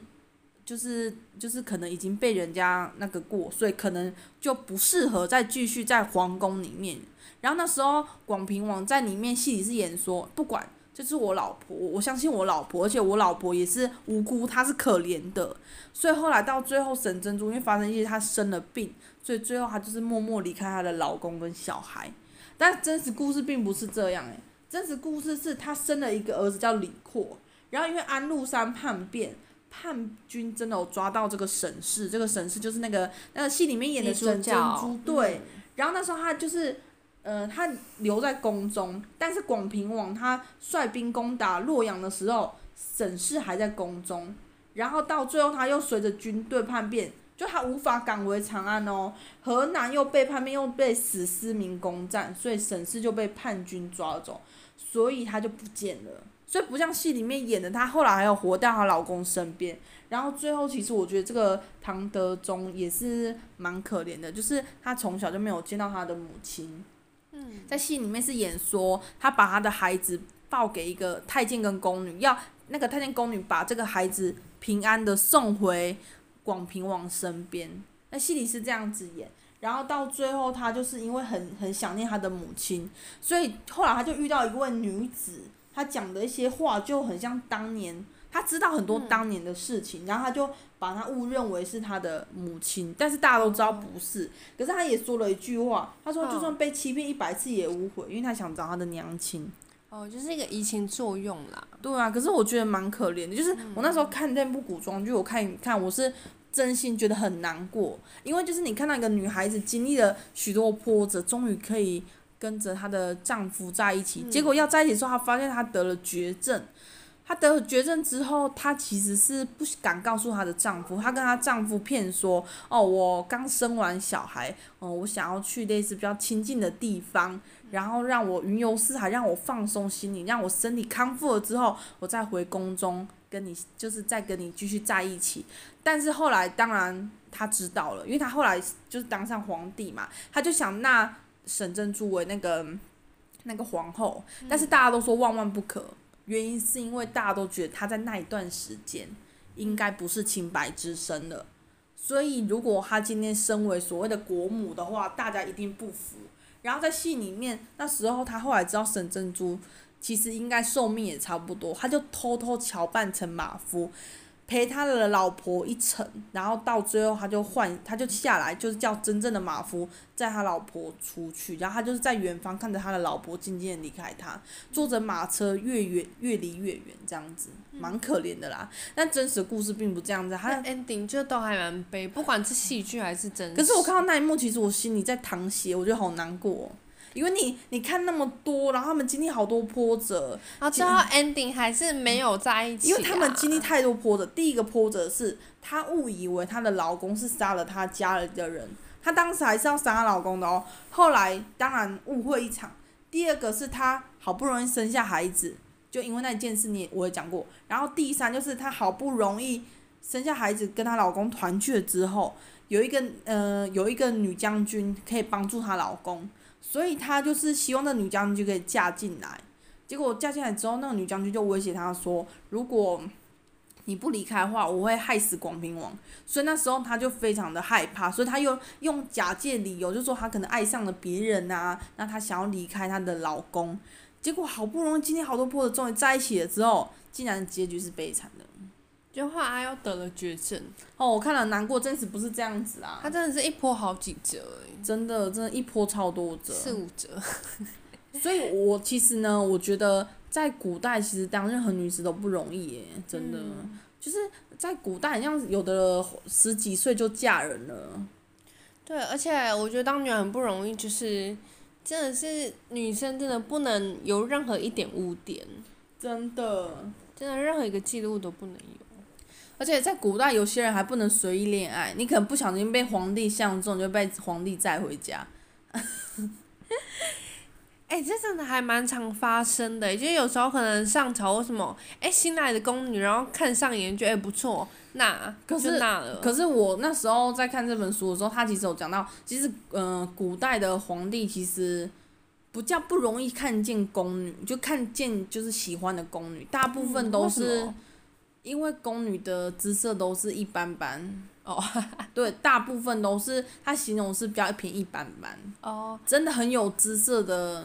就是就是可能已经被人家那个过，所以可能就不适合再继续在皇宫里面。”然后那时候广平王在里面戏里是演说：“不管，这是我老婆，我相信我老婆，而且我老婆也是无辜，她是可怜的。”所以后来到最后，沈珍珠因为发生一些，她生了病。所以最后她就是默默离开她的老公跟小孩，但真实故事并不是这样诶、欸，真实故事是她生了一个儿子叫李阔，然后因为安禄山叛变，叛军真的有抓到这个沈氏，这个沈氏就是那个那个戏里面演的沈珍珠，对，然后那时候他就是，呃，他留在宫中，但是广平王他率兵攻打洛阳的时候，沈氏还在宫中，然后到最后他又随着军队叛变。就他无法赶回长安哦，河南又被叛变，又被史思明攻占，所以沈氏就被叛军抓走，所以他就不见了。所以不像戏里面演的，她后来还有活到她老公身边。然后最后，其实我觉得这个唐德宗也是蛮可怜的，就是他从小就没有见到他的母亲。在戏里面是演说他把他的孩子抱给一个太监跟宫女，要那个太监宫女把这个孩子平安的送回。广平王身边，那戏里是这样子演，然后到最后他就是因为很很想念他的母亲，所以后来他就遇到一位女子，他讲的一些话就很像当年，他知道很多当年的事情，嗯、然后他就把他误认为是他的母亲，但是大家都知道不是，可是他也说了一句话，他说就算被欺骗一百次也无悔，因为他想找他的娘亲。哦，就是一个移情作用啦。对啊，可是我觉得蛮可怜的，就是我那时候看那部古装剧，我看一看，我是。真心觉得很难过，因为就是你看到一个女孩子经历了许多波折，终于可以跟着她的丈夫在一起，嗯、结果要在一起的时候，她发现她得了绝症，她得了绝症之后，她其实是不敢告诉她的丈夫，她跟她丈夫骗说：“哦，我刚生完小孩，哦，我想要去类似比较亲近的地方，然后让我云游四海，让我放松心灵，让我身体康复了之后，我再回宫中跟你，就是再跟你继续在一起。”但是后来，当然她知道了，因为她后来就是当上皇帝嘛，她就想纳沈珍珠为那个那个皇后，但是大家都说万万不可。原因是因为大家都觉得她在那一段时间应该不是清白之身了，所以如果她今天身为所谓的国母的话，大家一定不服。然后在戏里面，那时候她后来知道沈珍珠其实应该寿命也差不多，她就偷偷乔扮成马夫。陪他的老婆一程，然后到最后他就换，他就下来，就是叫真正的马夫载他老婆出去，然后他就是在远方看着他的老婆渐渐离开他，坐着马车越远越离越远，这样子，蛮可怜的啦。但真实故事并不这样子，他的 ending 就都还蛮悲，不管是戏剧还是真实。可是我看到那一幕，其实我心里在淌血，我觉得好难过。因为你你看那么多，然后他们经历好多波折，然后最后 ending 还是没有在一起，啊。因为他们经历太多波折，第一个波折是她误以为她的老公是杀了她家里的人，她当时还是要杀她老公的哦。后来当然误会一场。第二个是她好不容易生下孩子，就因为那件事你也我也讲过。然后第三就是她好不容易生下孩子，跟她老公团聚了之后，有一个呃有一个女将军可以帮助她老公。所以她就是希望那女将军就可以嫁进来，结果嫁进来之后，那个女将军就威胁她说：“如果你不离开的话，我会害死广平王。”所以那时候她就非常的害怕，所以她又用假借理由，就说她可能爱上了别人啊，那她想要离开她的老公。结果好不容易今天好多波折终于在一起了之后，竟然结局是悲惨的。就后来她又得了绝症。哦，我看了难过，真实不是这样子啊。他真的是一波好几折。真的，真的，一波超多折，四五折。所以，我其实呢，我觉得在古代，其实当任何女子都不容易耶，真的。嗯、就是在古代，像有的十几岁就嫁人了。对，而且我觉得当女人很不容易，就是真的是女生真的不能有任何一点污点，真的，真的任何一个记录都不能有。而且在古代，有些人还不能随意恋爱，你可能不小心被皇帝相中，就被皇帝载回家。哎、欸，这真的还蛮常发生的，就有时候可能上朝什么，哎、欸，新来的宫女，然后看上眼，觉得哎不错，那可是那了。可是我那时候在看这本书的时候，他其实有讲到，其实嗯、呃，古代的皇帝其实不叫不容易看见宫女，就看见就是喜欢的宫女，大部分都是。嗯因为宫女的姿色都是一般般。哦，对，大部分都是她形容是比较偏一般般。哦，真的很有姿色的，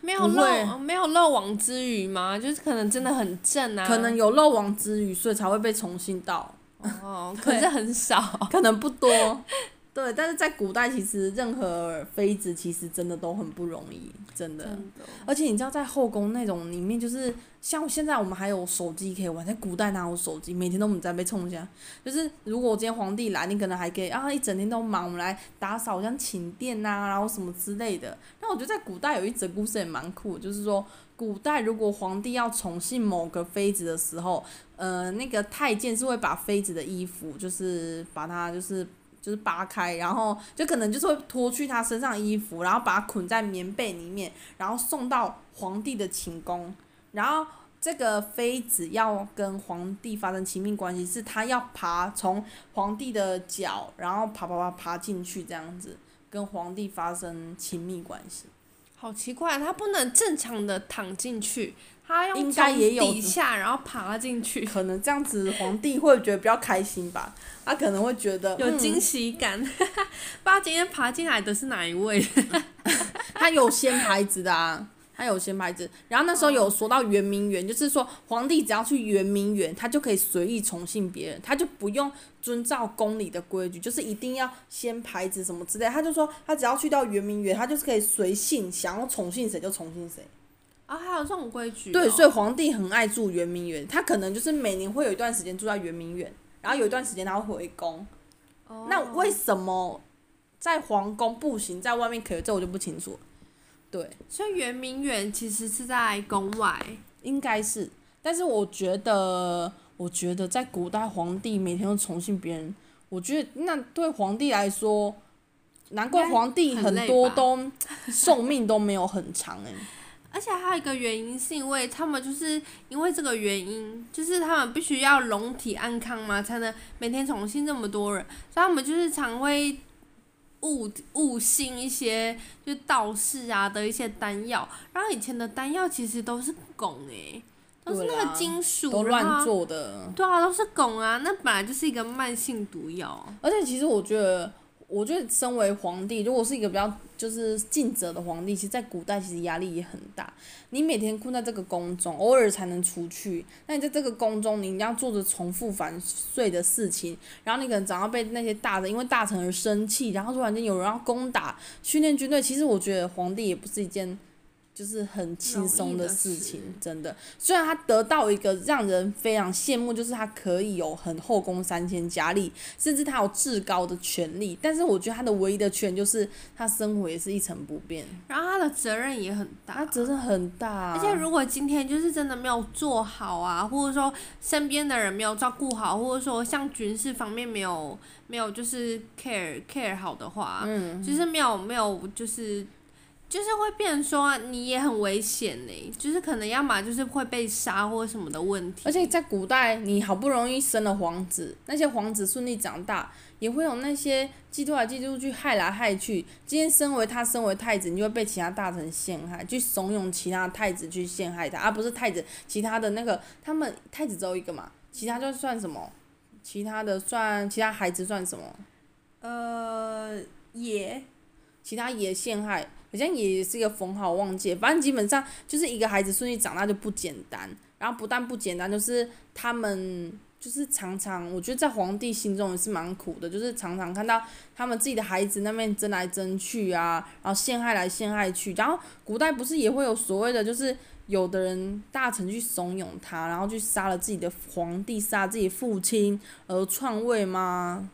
没有漏没有漏网之鱼吗？就是可能真的很正啊，可能有漏网之鱼，所以才会被重新到。哦，可是很少，可能不多。对，但是在古代，其实任何妃子其实真的都很不容易，真的。真的。而且你知道，在后宫那种里面，就是像现在我们还有手机可以玩，在古代哪有手机？每天都我们在被冲下。就是如果今天皇帝来，你可能还可以啊，一整天都忙，我们来打扫像寝殿呐、啊，然后什么之类的。那我觉得在古代有一则故事也蛮酷，就是说古代如果皇帝要宠幸某个妃子的时候，呃，那个太监是会把妃子的衣服，就是把它就是。就是扒开，然后就可能就是会脱去他身上衣服，然后把他捆在棉被里面，然后送到皇帝的寝宫。然后这个妃子要跟皇帝发生亲密关系，是她要爬从皇帝的脚，然后爬爬爬爬进去，这样子跟皇帝发生亲密关系。好奇怪，他不能正常的躺进去。他应该也有底下，然后爬进去。可能这样子，皇帝会觉得比较开心吧。他可能会觉得有惊喜感。嗯、不知道今天爬进来的是哪一位？他有掀牌子的啊，他有掀牌子。然后那时候有说到圆明园，就是说皇帝只要去圆明园，他就可以随意宠幸别人，他就不用遵照宫里的规矩，就是一定要先牌子什么之类。他就说他只要去到圆明园，他就是可以随性，想要宠幸谁就宠幸谁。啊，还有这种规矩哦？对，所以皇帝很爱住圆明园，他可能就是每年会有一段时间住在圆明园，然后有一段时间他会回宫。哦。那为什么在皇宫不行，在外面可以？这我就不清楚。对，所以圆明园其实是在宫外，应该是。但是我觉得，我觉得在古代皇帝每天都宠幸别人，我觉得那对皇帝来说，难怪皇帝很多都寿命都没有很长哎。而且还有一个原因，是因为他们就是因为这个原因，就是他们必须要龙体安康嘛，才能每天宠幸这么多人，所以他们就是常会误误信一些就道士啊的一些丹药，然后以前的丹药其实都是汞诶、欸，都是那个金属，都乱做的，对啊，都是汞啊，那本来就是一个慢性毒药，而且其实我觉得。我觉得身为皇帝，如果是一个比较就是尽责的皇帝，其实，在古代其实压力也很大。你每天困在这个宫中，偶尔才能出去。那你在这个宫中，你要做着重复繁碎的事情，然后你可能早上被那些大臣因为大臣而生气，然后突然间有人要攻打，训练军队。其实我觉得皇帝也不是一件。就是很轻松的事情，真的。虽然他得到一个让人非常羡慕，就是他可以有很后宫三千佳丽，甚至他有至高的权利，但是我觉得他的唯一的缺点就是他生活也是一成不变。然后他的责任也很大，他责任很大。而且如果今天就是真的没有做好啊，或者说身边的人没有照顾好，或者说像军事方面没有没有就是 care care 好的话，嗯，就是没有没有就是。就是会变成说你也很危险呢，就是可能要么就是会被杀或什么的问题。而且在古代，你好不容易生了皇子，那些皇子顺利长大，也会有那些嫉妒来嫉妒去，害来害去。今天身为他身为太子，你就会被其他大臣陷害，去怂恿其他太子去陷害他，而不是太子其他的那个他们太子只有一个嘛，其他就算什么？其他的算其他孩子算什么？呃，也，其他也陷害。好像也是一个封号忘记，反正基本上就是一个孩子顺利长大就不简单，然后不但不简单，就是他们就是常常，我觉得在皇帝心中也是蛮苦的，就是常常看到他们自己的孩子那边争来争去啊，然后陷害来陷害去，然后古代不是也会有所谓的，就是有的人大臣去怂恿他，然后去杀了自己的皇帝，杀自己父亲而篡位吗？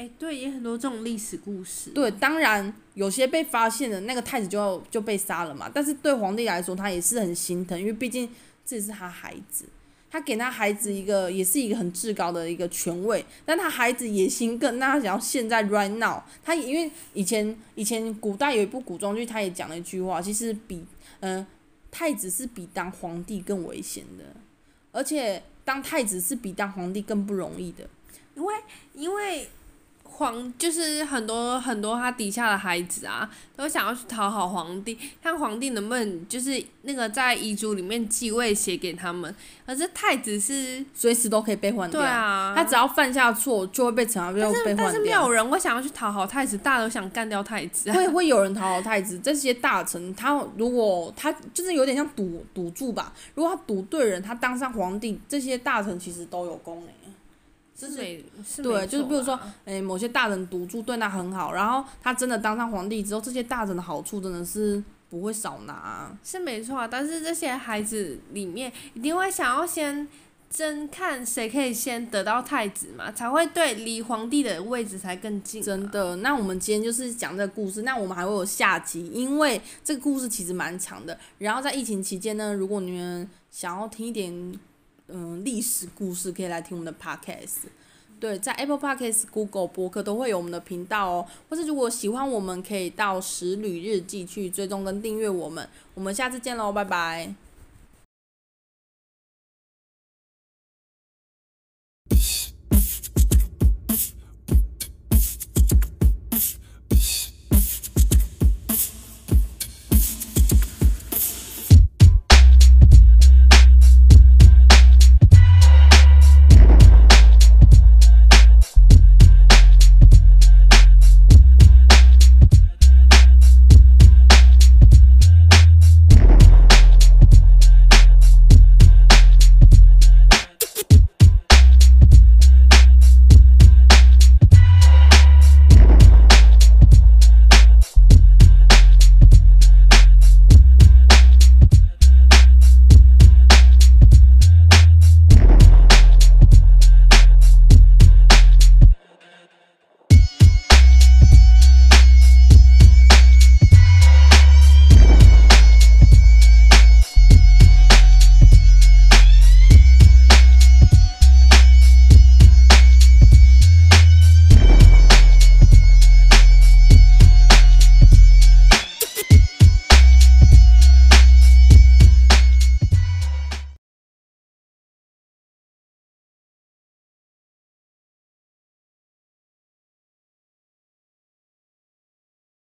哎，对，也很多这种历史故事。对，当然有些被发现的那个太子就就被杀了嘛。但是对皇帝来说，他也是很心疼，因为毕竟这也是他孩子，他给他孩子一个也是一个很至高的一个权位。但他孩子野心更大，他想要现在 right now。他因为以前以前古代有一部古装剧，他也讲了一句话，其实比嗯、呃、太子是比当皇帝更危险的，而且当太子是比当皇帝更不容易的，因为因为。皇就是很多很多他底下的孩子啊，都想要去讨好皇帝，看皇帝能不能就是那个在遗嘱里面继位写给他们。可是太子是随时都可以被换掉，对啊，他只要犯下错就会被惩罚，就被换掉。但是没有人会想要去讨好太子，大家都想干掉太子。会会有人讨好太子，这些大臣他如果他就是有点像赌赌注吧，如果他赌对人，他当上皇帝，这些大臣其实都有功哎。是没是对，就是比如说，哎、欸，某些大人赌注对他很好，然后他真的当上皇帝之后，这些大人的好处真的是不会少拿、啊。是没错，但是这些孩子里面一定会想要先争看谁可以先得到太子嘛，才会对离皇帝的位置才更近。真的，那我们今天就是讲这个故事，那我们还会有下集，因为这个故事其实蛮长的。然后在疫情期间呢，如果你们想要听一点。嗯，历史故事可以来听我们的 podcast，对，在 Apple Podcast、Google 博客都会有我们的频道哦。或是如果喜欢我们，可以到食旅日记去追踪跟订阅我们。我们下次见喽，拜拜。